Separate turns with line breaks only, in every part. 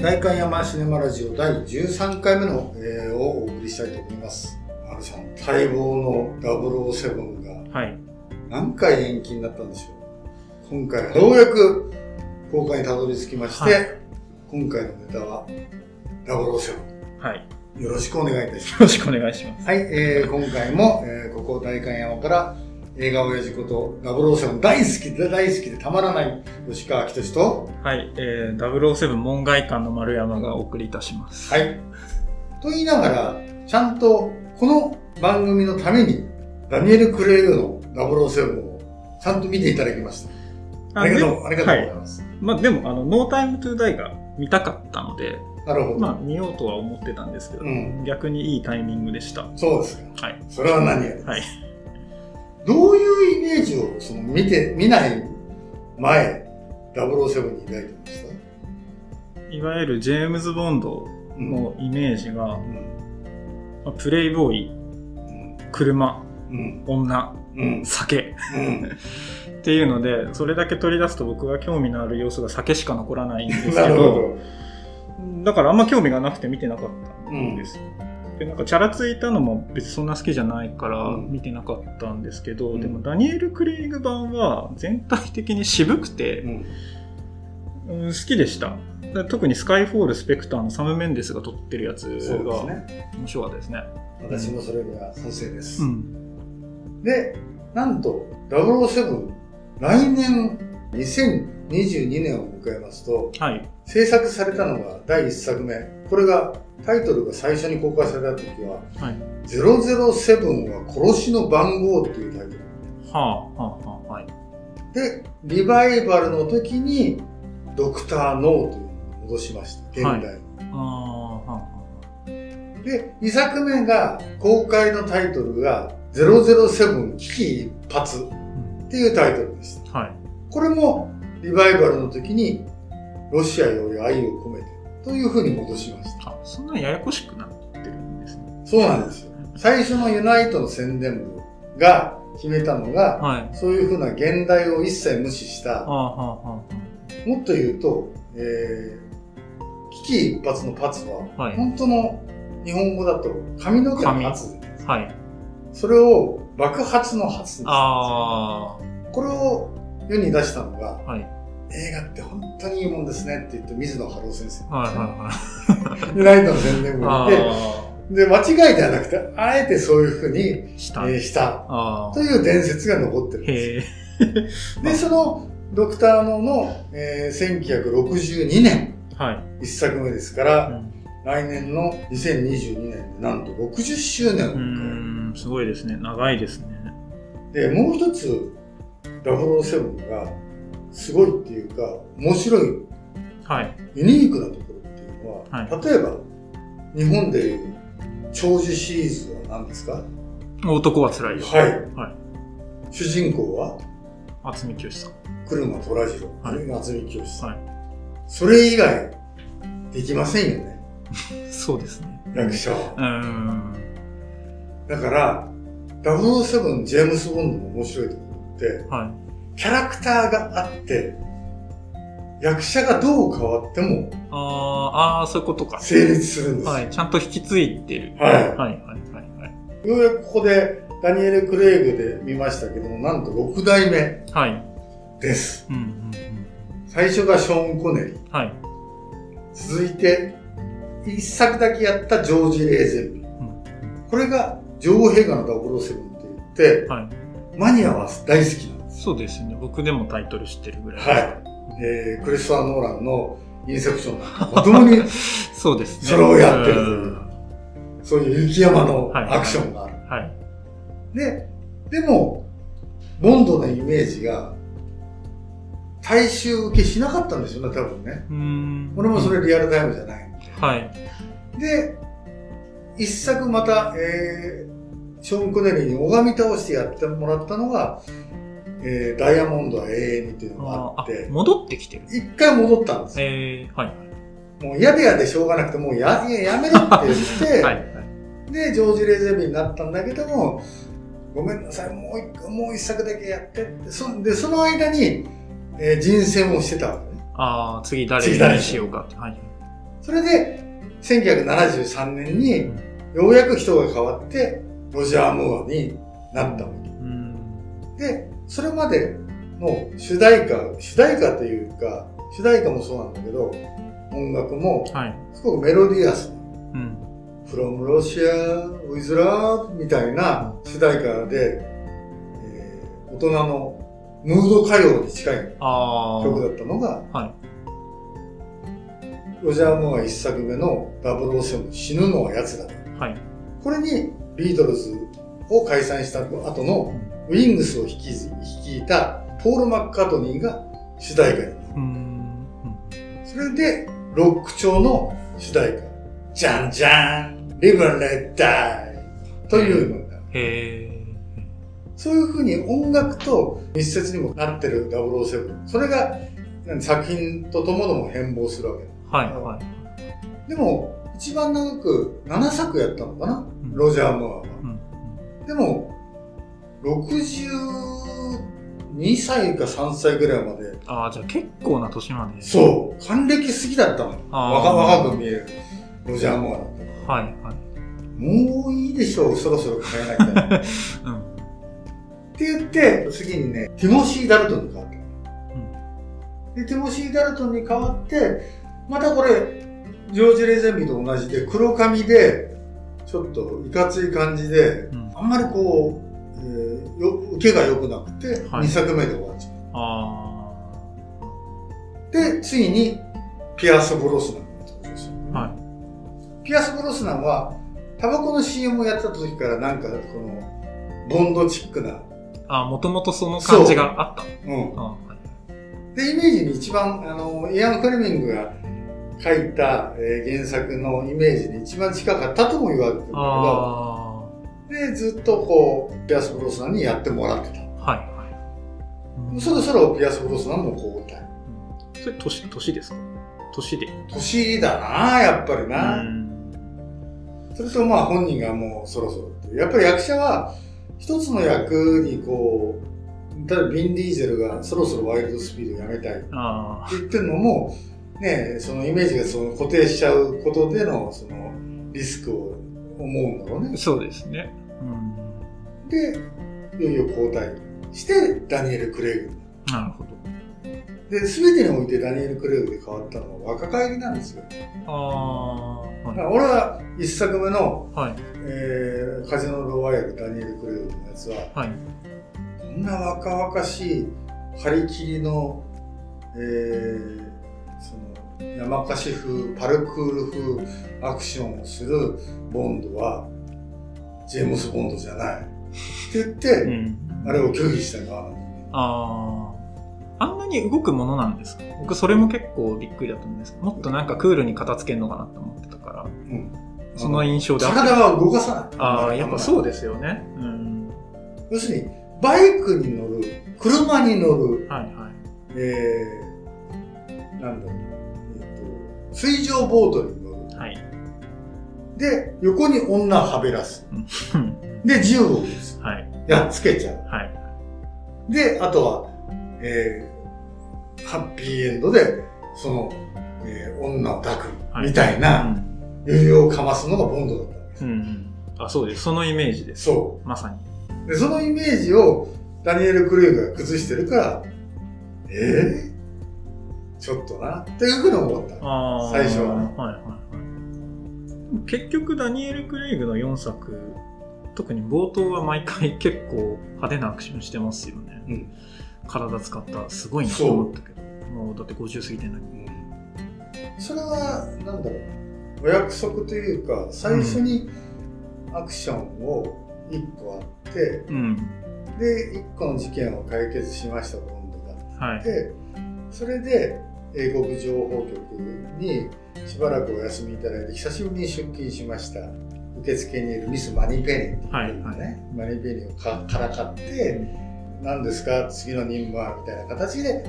大観山シネマラジオ第13回目の、えー、をお送りしたいと思います。丸さん、待望の007が
はい。
何回延期になったんでしょう？今回はようやく公開にたどり着きまして、
はい
今回のネタは007。
はい。よ
よろしくお願いいたします。
ろしくお願いします。
はい、えー、今回も、えー、ここ大観山から映画親父こと007大好きで大好きでたまらない吉川きと
はい。えー、007門外観の丸山がお送りいたします。
はい。と言いながら、ちゃんとこの番組のために、ダニエル・クレイグの007をちゃんと見ていただきました。ありがとう、ありがとうございます。
はい。まあでも、あの、ノータイムトゥーダイが見たかったので、
なるほど。
まあ見ようとは思ってたんですけど、
うん
逆にいいタイミングでした。
そうですか。
はい。
それは何
はい。
どういうイメージをその見て、見ない前、007に抱いてました？
いわゆるジェームズ・ボンド
うん
のイメージが、
うん
まあプレイボーイ、車、
うん。
女、
うん。
酒
うん。
っていうので、それだけ取り出すと僕が興味のある要素が酒しか残らないんですけど、
ど。
だからあんま興味がなくて見てなかったんですよ。でなんかチャラついたのも別にそんな好きじゃないから
うん
見てなかったんですけど、
うん
でもダニエル・クレイグ版は全体的に渋くて、
うん。
うん好きでした。だ特にスカイフォール・スペクターのサム・メンデスが撮ってるやつ
そうです
が
ね。
面白かったですね。
私もそれには賛成です。
うん。
で、なんと、007、来年、2022年を迎えますと、
はい。
制作されたのが第1作目。これが、タイトルが最初に公開された時は、
はい。
007は殺しの番号っていうタイトル。
はあ、はあ、はあ、はい。
で、リバイバルの時に、ドクター・ノーというのを戻しました。現代に。
ああ、はあ、は
で、2作目が、公開のタイトルが、007危機一髪
あ。うん
っていうタイトルでした。
はい。
これも、リバイバルの時に、ロシアより愛を込めて、という風に戻しました。
あ、そんなややこしくなってるんですね。
そうなんですよ。最初のユナイトの宣伝部が決めたのが、
はい。
そういう風な現代を一切無視した
あ、あ、はあ、は
もっと言うと、えー、危機一髪のパツは、
はい
本当の日本語だと髪の毛のパツ。
あ。はい。
それを爆発の発です。
あ
これを世に出したのが、
あ、はい。
映画って本当にいいもんですねって言って水野晴郎先生。
はい、はい、はい。
ユナイトの宣伝部に
あ
いて、
あ、
で、間違いではなくて、あえてそういう風に、え
した。
ーした。という伝説が残ってるんです。で、そのドクターノの、えー1962年、
はい。
一作目ですか
う
ら、
ん
来年の2022年でなんと60周年を
う
迎
ーん、すごいですね。長いですね。
える。で、もう一つ、007がすごいっていうか、面白い、
はい。
ユニークなところっていうのは、
は
例えば、日本でいう長寿シリーズは何ですか？
男は辛いよ。
はい。
はい。
主人公は？
渥美清さん。
車虎次郎、
はい
渥美清さん、
はい。
それ以外できませんよね
そうですね。
役者は、
うーん。
だから007ジェームス・ボンドの面白いところって
はい。
キャラクターがあって役者がどう変わっても
ああ、そういうことか。
成立するんですよ、
はい。ちゃんと引き継いでる。
はい
はい、はい、はい。はい。
ようやくここでダニエル・クレイグで見ましたけどもなんと6代目
はい。
です
うん、うん、
最初がショーン・コネリー
うん。はい。
続いて一作だけやったジョージ・レーゼンビ
うん。
これが女王陛下の007って言って、
はい。
マニアは大好きなんです。
そうですね。僕でもタイトル知ってるぐらい。
はい。えー、クリストファー・ノーランのインセプションなんか、まともに
そうですね。
それをやってるという
うん
そういう雪山の
はい
アクションがある。
はい。
で、でも、ボンドのイメージが、大衆受けしなかったんですよね、多分ね。
うーん。
俺もそれリアルタイムじゃないんで。
はい。
で、一作また、えー、ショーン・コネリーに拝み倒してやってもらったのが、えー、ダイヤモンドは永遠にっていうのがあ
あ
って
あ、、戻ってきてる。
一回戻ったんですよ。
えー、はい。
もう嫌で嫌でしょうがなくて、もうやいややめろって言って、
はい。はい。
で、ジョージ・レゼビになったんだけども、ごめんなさい、もう一個もう一作だけやってって、そでその間に、えー人選をしてたわけね。
ああ、
次誰
にしようかって。はい。
それで、1973年に、ようやく人が変わって、ロジャー・ムーアになったわけ。で、それまでの主題歌、主題歌というか、主題歌もそうなんだけど、音楽も、すごくメロディアス。な、うん、From Russia with Love みたいな主題歌で、えー、大人のムード歌謡に近い曲だったのが、はい、ロジャー・モア一作目の007死ぬのは奴らで、はい、これにビートルズを解散した後のウィングスを率いたポール・マッカートニーが主題歌になる。それで、ロック調の主題歌。じゃんじゃん、リブン・レッダイというのが。へそういうふうに音楽と密接にもなってる007。それが作品とともども変貌するわけ。はいはい。でも、一番長く7作やったのかな、うん、ロジャー・ムーアは。うん、でも、62歳か3歳ぐらいまで。
ああ、じゃあ結構な年まで。
そう。還暦過ぎだったの。若若く見える。ロジャー・ムーアだった。はいはい。もういいでしょう、そろそろ変えなきゃ。うん。って言って、次にね、ティモシー・ダルトンに変わった。うん、で、ティモシー・ダルトンに変わって、またこれ、ジョージ・レゼミと同じで、黒髪で、ちょっといかつい感じで、うん、あんまりこう、えー、よ受けが良くなくて、はい、2作目で終わっちゃう。で、次に、ピアス・ブロスナンが登場する。はい、ピアス・ブロスナンは、タバコの CM をやった時からなんか、この、ボンドチックな。
あ、もともとその感じがあった。う
ん。で、イメージに一番、あの、イアン・フレミングが書いた、えー、原作のイメージに一番近かったとも言われてるんだけど、で、ずっとこう、ピアス・ブロスナンにやってもらってた。はいはい。そろそろピアス・ブロスナンも交代。
それ、年、年ですか？年で
年だなやっぱりな。それとまあ本人がもうそろそろって。やっぱり役者は一つの役にこう、例えばビン・ディーゼルがそろそろワイルドスピードやめたいって言ってるのも、ね、そのイメージがその固定しちゃうことでのそのリスクを思うんだろうね。
そうですね。
うん、で、いよいよ交代してダニエル・クレイグ。
なるほど。
で、すべてにおいてダニエル・クレイグで変わったのは若返りなんですよ。ああ。はい、俺は一作目の、はいえー、カジノ・ロワイヤル・ダニエル・クレイグのやつは、はい、こんな若々しい張り切りの、えー、その山かし風パルクール風アクションをするボンドはジェームス・ボンドじゃないって言って、うん、あれを拒否した側。
あああんなに動くものなんですか？僕それも結構びっくりだと思うんですけどもっとなんかクールに片付けるのかなと思ってたから、うん、その印象で。
体は動かさない。
ああやっぱそうですよね、うん、
要するにバイクに乗る車に乗る、はいはい。えー、なんだろう水上ボートに乗る。はい。で、横に女はべらす。で、銃を撃つ。はい。やっつけちゃう。はい。で、あとは、えー、ハッピーエンドで、その、えー、女を抱く。みたいな、余裕をかますのがボンドだったんです。うん、うん。
あ、そうです。そのイメージです。そう。まさに。
で、そのイメージをダニエル・クレイグが崩してるから、えー、ちょっとなっていうふうに思った最初はね、はいはいはい、
結局ダニエル・クレイグの4作特に冒頭は毎回結構派手なアクションしてますよね、うん、体使ったすごいなと思ったけど。もうだって50過ぎてない、
うん、それはなんだろうお約束というか最初にアクションを1個あって、うん、で1個の事件を解決しました今度があって、はい、それで英国情報局にしばらくお休みいただいて久しぶりに出勤しました受付にいるミス・マニー・ペニーっていうね、はいはい、マニー・ペニーをかからかって「何ですか？次の任務は」みたいな形で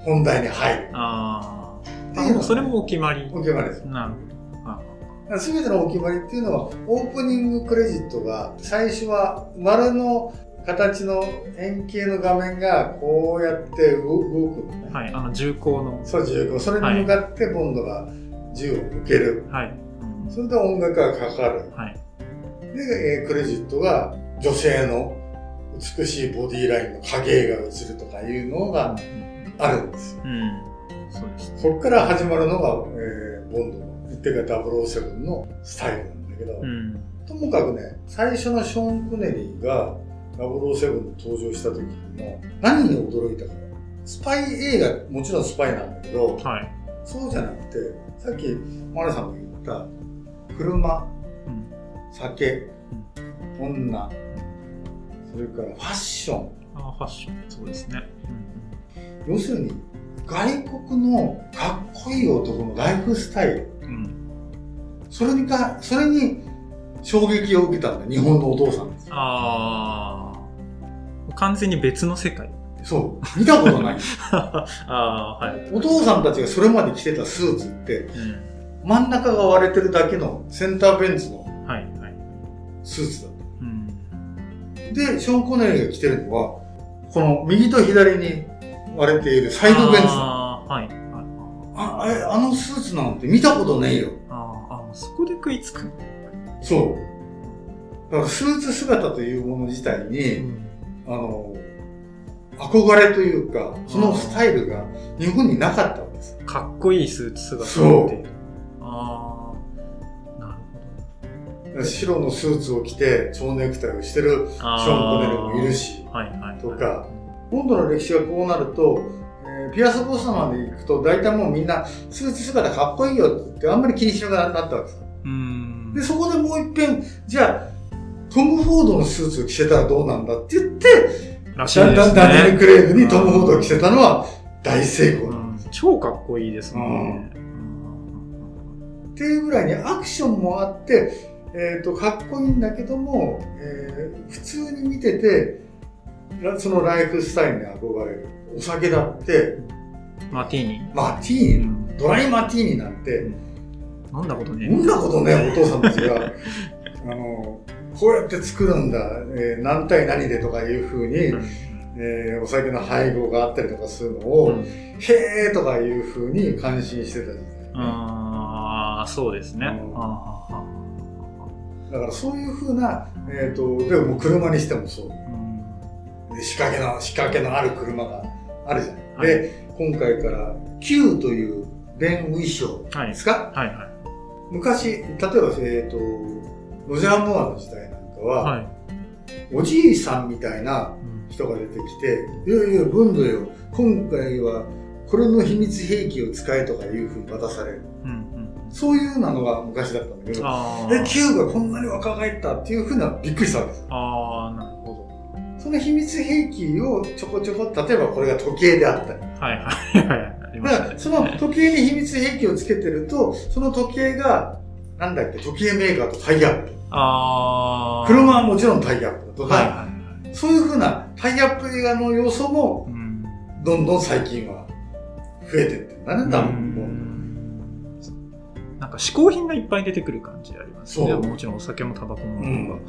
本題に入る。あ
あそれもお決まり。
お決まりです。なるほど。全てのお決まりっていうのはオープニングクレジットが最初は丸の形の円形の画面がこうやって動く、
ね、はい、あの重工の。
そう、重工。それに向かってボンドが銃を向ける。はい。それで音楽がかかる。はい。で、クレジットが女性の美しいボディラインの影が映るとかいうのがあるんですよ。うん。そうです、ね、そこから始まるのが、えー、ボンドの、言ってか007のスタイルなんだけど、うん、ともかくね、最初のショーン・クネリーが007に登場した時の何に驚いたか。スパイ映画、もちろんスパイなんだけど、はい、そうじゃなくて、さっきマネさんが言った車、うん、酒、うん、女、それからファッション。
あファッション、そうですね。
うん、要するに、外国のかっこいい男のライフスタイル。うん、それにか、それに衝撃を受けたんだ、日本のお父さんです。あ
あ。完全に別の世界。
そう。見たことない。ああ、はい。お父さんたちがそれまで着てたスーツって、うん、真ん中が割れてるだけのセンターベンツのスーツだった。はいはい、で、ショーン・コネリーが着てるのは、この右と左に割れているサイドベンツあ,、はい、はい、ああのスーツなんて見たことねえよ。
ああ、そこで食いつく。
そう。だからスーツ姿というもの自体に、うん、あの、憧れというか、そのスタイルが日本になかったわけです。
かっこいいスーツ姿
そう。白のスーツを着て蝶ネクタイをしてるショーン・コネルもいるし、はいはい、とか、今度の歴史がこうなると、えー、ピアス・ボスまで行くと大体もうみんなスーツ姿かっこいいよってあんまり気にしなくなったわけです。で、そこでもう一遍、じゃあ、トム・フォードのスーツを着せたらどうなんだって言って、らしいですね。ダニエル・クレイグにトム・フォードを着せたのは大成功。なんです、
うん、超かっこいいですね、う
ん。っていうぐらいにアクションもあって、えっ、ー、と、かっこいいんだけども、えー、普通に見てて、そのライフスタイルに憧れる。お酒だって、
マティーニ。
マティーニ、ドライマティーニなんて、
飲んだことね
飲んだことね、お父さんたちが。あの、こうやって作るんだ、えー、何対何でとかいうふうに、うん、えー、お酒の配合があったりとかするのを、うん、へーとかいうふうに感心してた時代、ね。
ああ、そうですね。うん、
だからそういうふうな、えっ、ー、と、でも車にしてもそう。で仕掛けの、仕掛けのある車があるじゃない。はい、で、今回から Q という弁衣装ですか、はい、はい、はい。昔、例えば、えっ、ー、と、ロジャー・モアの時代なんかは、はい、おじいさんみたいな人が出てきて、うん、いやいや、ボンドよ、今回はこれの秘密兵器を使えとかいうふうに渡される。そういうなのが昔だったんだけど、え、Q がこんなに若返ったっていうふうなびっくりしたわけです。ああ、なるほど。その秘密兵器をちょこちょこ、例えばこれが時計であったり。はいはいはい。だから、その時計に秘密兵器をつけてると、その時計が、なんだっけ、時計メーカーとタイアップ。あ車はもちろんタイアップとか、はいはいはい、そういうふうなタイアップ映画の要素も、どんどん最近は増えてってるんだね、多分。
か嗜好品がいっぱい出てくる感じありますね。もちろんお酒もタバコも、うん。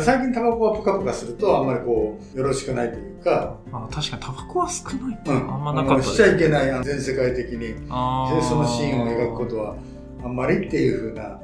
最近タバコはプカプカするとあんまりこうよろしくないというか。
あ確かにタバコは少ない、うん、あんまなかった
しちゃいけない全世界的にそのシーンを描くことはあんまりっていうふうな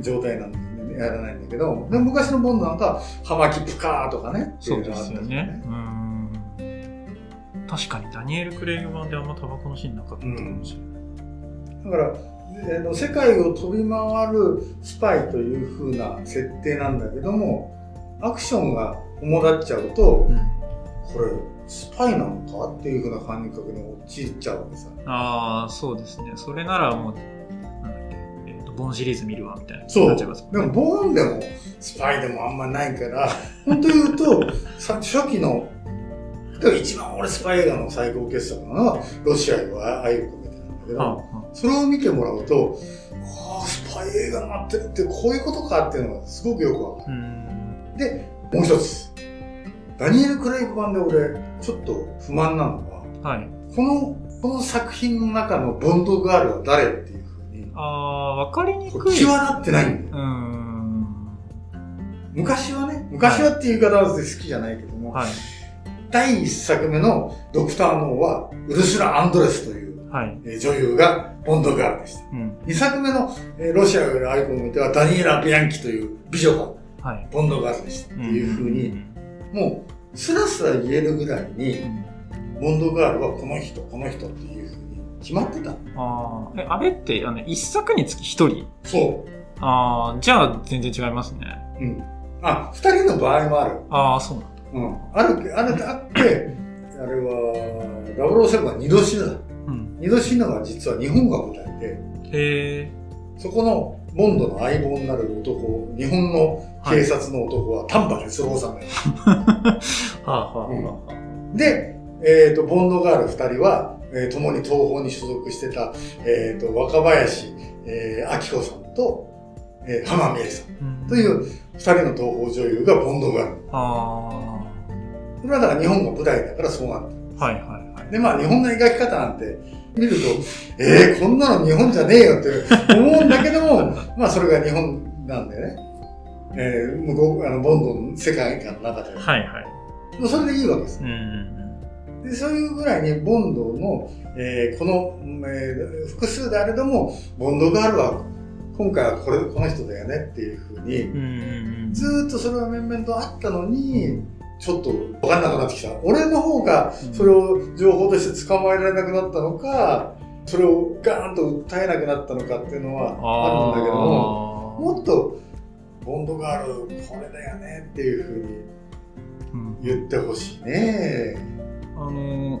状態なんで、やらないんだけど、で昔のボンドなんか、葉巻プカーとかね、
そうですよね。うん。確かにダニエル・クレイグ版であんまタバコのシーンなかったかもしれない。
だから、えー、世界を飛び回るスパイというふうな設定なんだけども、アクションが主だっちゃうと、うん、これ、スパイなのかっていうふうな感覚に陥っちゃうわけさ。
ああ、そうですね。それならもうボンシリーズ見るわみたいな
そう。でもボンでもスパイでもあんまないから、本当言うと、初期の、一番俺スパイ映画の最高傑作なのは、ロシアは愛を込めてなんだけど、はあそれを見てもらうと、ああ、スパイ映画になってるってこういうことかっていうのがすごくよくわかる。で、もう一つ。ダニエル・クレイグ版で俺、ちょっと不満なのは、はい、この、この作品の中のボンドガールは誰っていう
ああ、わかりにくい。
際立ってないんだよ。うん。昔はね、昔はっていう言い方は好きじゃないけども、はい、第一作目のドクター・ノーは、ウルスラ・アンドレスというはい、えー、女優がボンドガールでした。うん、2作目の、えー、ロシアよりアイコンてはダニエラ・ビアンキという美女が、はい、ボンドガールでしたっていうふうに、もうスラスラ言えるぐらいに、ボンドガールはこの人、この人っていうふうに決まってた。あ
あ。え、あれって、あの、一作につき一人？
そう。
ああ、じゃあ全然違いますね。
うん。あ、二人の場合もある。
ああ、そうなんだ。
うん。ある、あれあって、あれは、007は二度死ぬだ。うん。二度死ぬのは実は日本が舞台で。へ
え。
そこのボンドの相棒になる男、日本の警察の男は丹波哲郎さんだよ。で、えっ、ー、と、ボンドガール二人は、えー、共に東宝に所属してた、えっ、ー、と、若林、えー、明子さんと、えー、浜美恵さんという二人の東宝女優がボンドガール。ああ。これはだから日本が舞台だからそうなん
だ。はいはいはい。
で、まあ日本の描き方なんて見ると、えー、こんなの日本じゃねえよって思うんだけども、まあそれが日本なんでね。えー、向こう、あの、ボンドの世界観の中で。
はいはい。
それでいいわけです。うんでそういうぐらいにボンドの、えー、この、えー、複数であれども、ボンドガールは今回はこれこの人だよねっていうふうに、ずっとそれは面々とあったのに、ちょっと分かんなくなってきた。俺の方がそれを情報として捕まえられなくなったのか、それをガーンと訴えなくなったのかっていうのはあるんだけども、もっとボンドガールこれだよねっていうふうに言ってほしいね。
あのー、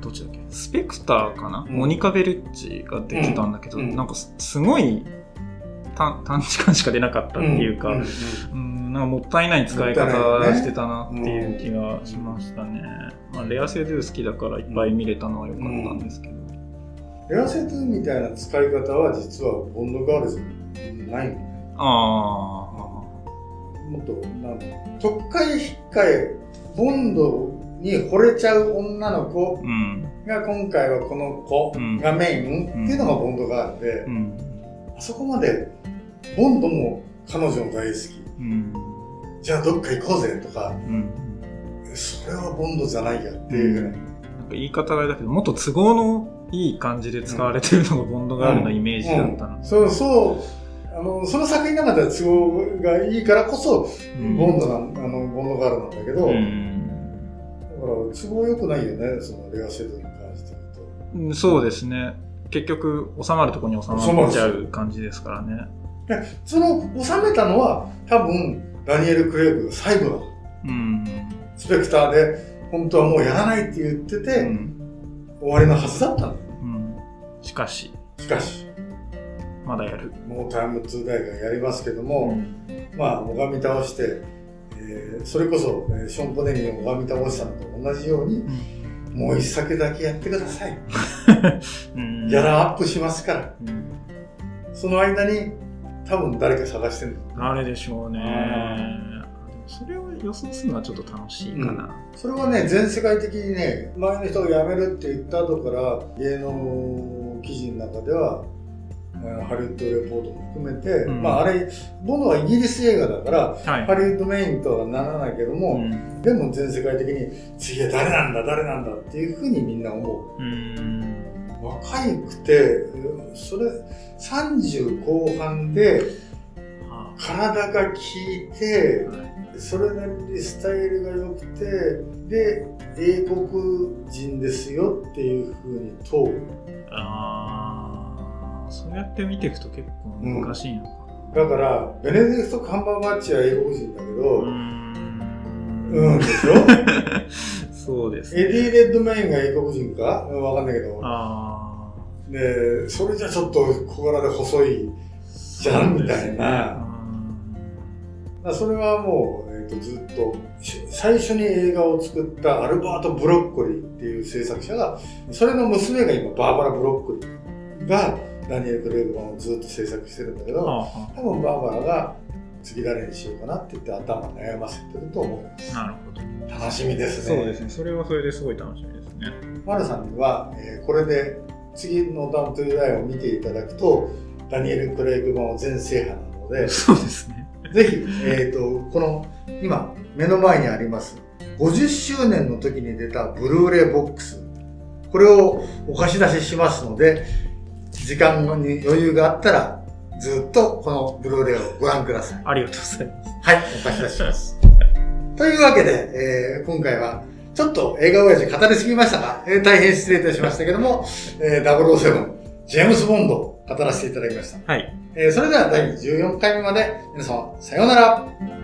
どっちだっけ？スペクターかな、うん、モニカ・ベルッチが出てたんだけど、うん、なんかすごい短時間しか出なかったっていうか、うん、なんかもったいない使い方してたなっていう気がしましたね。まあ、レアセドゥ好きだからいっぱい見れたのは良かったんですけど。
レアセドゥみたいな使い方は実はボンドガールズないんだ
ああ。
もっと、なんだ特会引っかえ、ボンドに惚れちゃう女の子が今回はこの子がメインっていうのがボンドガールで、あそこまでボンドも彼女の大好き、じゃあどっか行こうぜとか、それはボンドじゃないやっていうぐらい。なんか
言い方がだけど、もっと都合のいい感じで使われてるのがボンドガールのイメージだったの、
そうそうあのその作品の中では都合がいいからこそ、ボンドな、あのボンドガールなんだけど、うんから都合良くないよね、そのレアシェドに関して
言うと。そうですね。結局、収まるところに収まっちゃう感じですからね。
その、収めたのは、多分、ダニエル・クレイグが最後だ。うん。スペクターで、本当はもうやらないって言ってて、うん、終わりのはずだったんだ。うん。
しかし。
しかし。
まだやる。
もうタイム2ダイがやりますけども、うん、まあ、拝み倒して、えー、それこそ、えー、ショーン・ポネリーの拝み倒したのと同じように、うん、もう一作だけやってください。ギャラアップしますから。うん、その間に、多分誰か探してる
の。誰でしょうね。それを予想するのはちょっと楽しいかな、
うん、それはね全世界的にね前の人が辞めるって言った後から芸能記事の中ではハリウッドレポートも含めて、うん、まああれボノはイギリス映画だから、はい、ハリウッドメインとはならないけども、うん、でも全世界的に次は誰なんだ誰なんだっていうふうにみんな思う。う若いくてそれ30後半で体が効いて、それなりにスタイルが良くてで英国人ですよっていうふうに問う。あ
そうやって見ていくと結構難しいのか
な、うん、だからベネディクト・カンバーバッチは英国人だけどうん。でしょ？
そうです、
ね、エディ・レッドメインが英国人か？わかんないけど。あでそれじゃちょっと小柄で細いじゃん、みたいなそれはもう、えーと、とずっと最初に映画を作ったアルバート・ブロッコリーっていう制作者がそれの娘が今バーバラ・ブロッコリーがダニエル・クレイグマンをずっと制作してるんだけど、はあ、多分バーバラが次誰にしようかなって言って頭悩ませてると思います。
なるほ
ど。楽しみです
ね。そうですね。それはそれですごい楽しみですね。
マルさんには、えー、これで次のダウントゥーダイを見ていただくと、ダニエル・クレイグマンを全制覇なので、
そうですね。
ぜひ、えっ、ー、と、この今目の前にあります、50周年の時に出たブルーレイボックス、これをお貸し出ししますので、時間に余裕があったら、ずっとこのブルーレイをご覧ください。
ありがとうございます。
はい、お貸し出しします。というわけで、えー、今回は、ちょっと映画親父語りすぎましたが、えー、大変失礼いたしましたけども、えー、007、ジェームズ・ボンドを語らせていただきました。はい。えー、それでは第14回目まで、皆様、さようなら。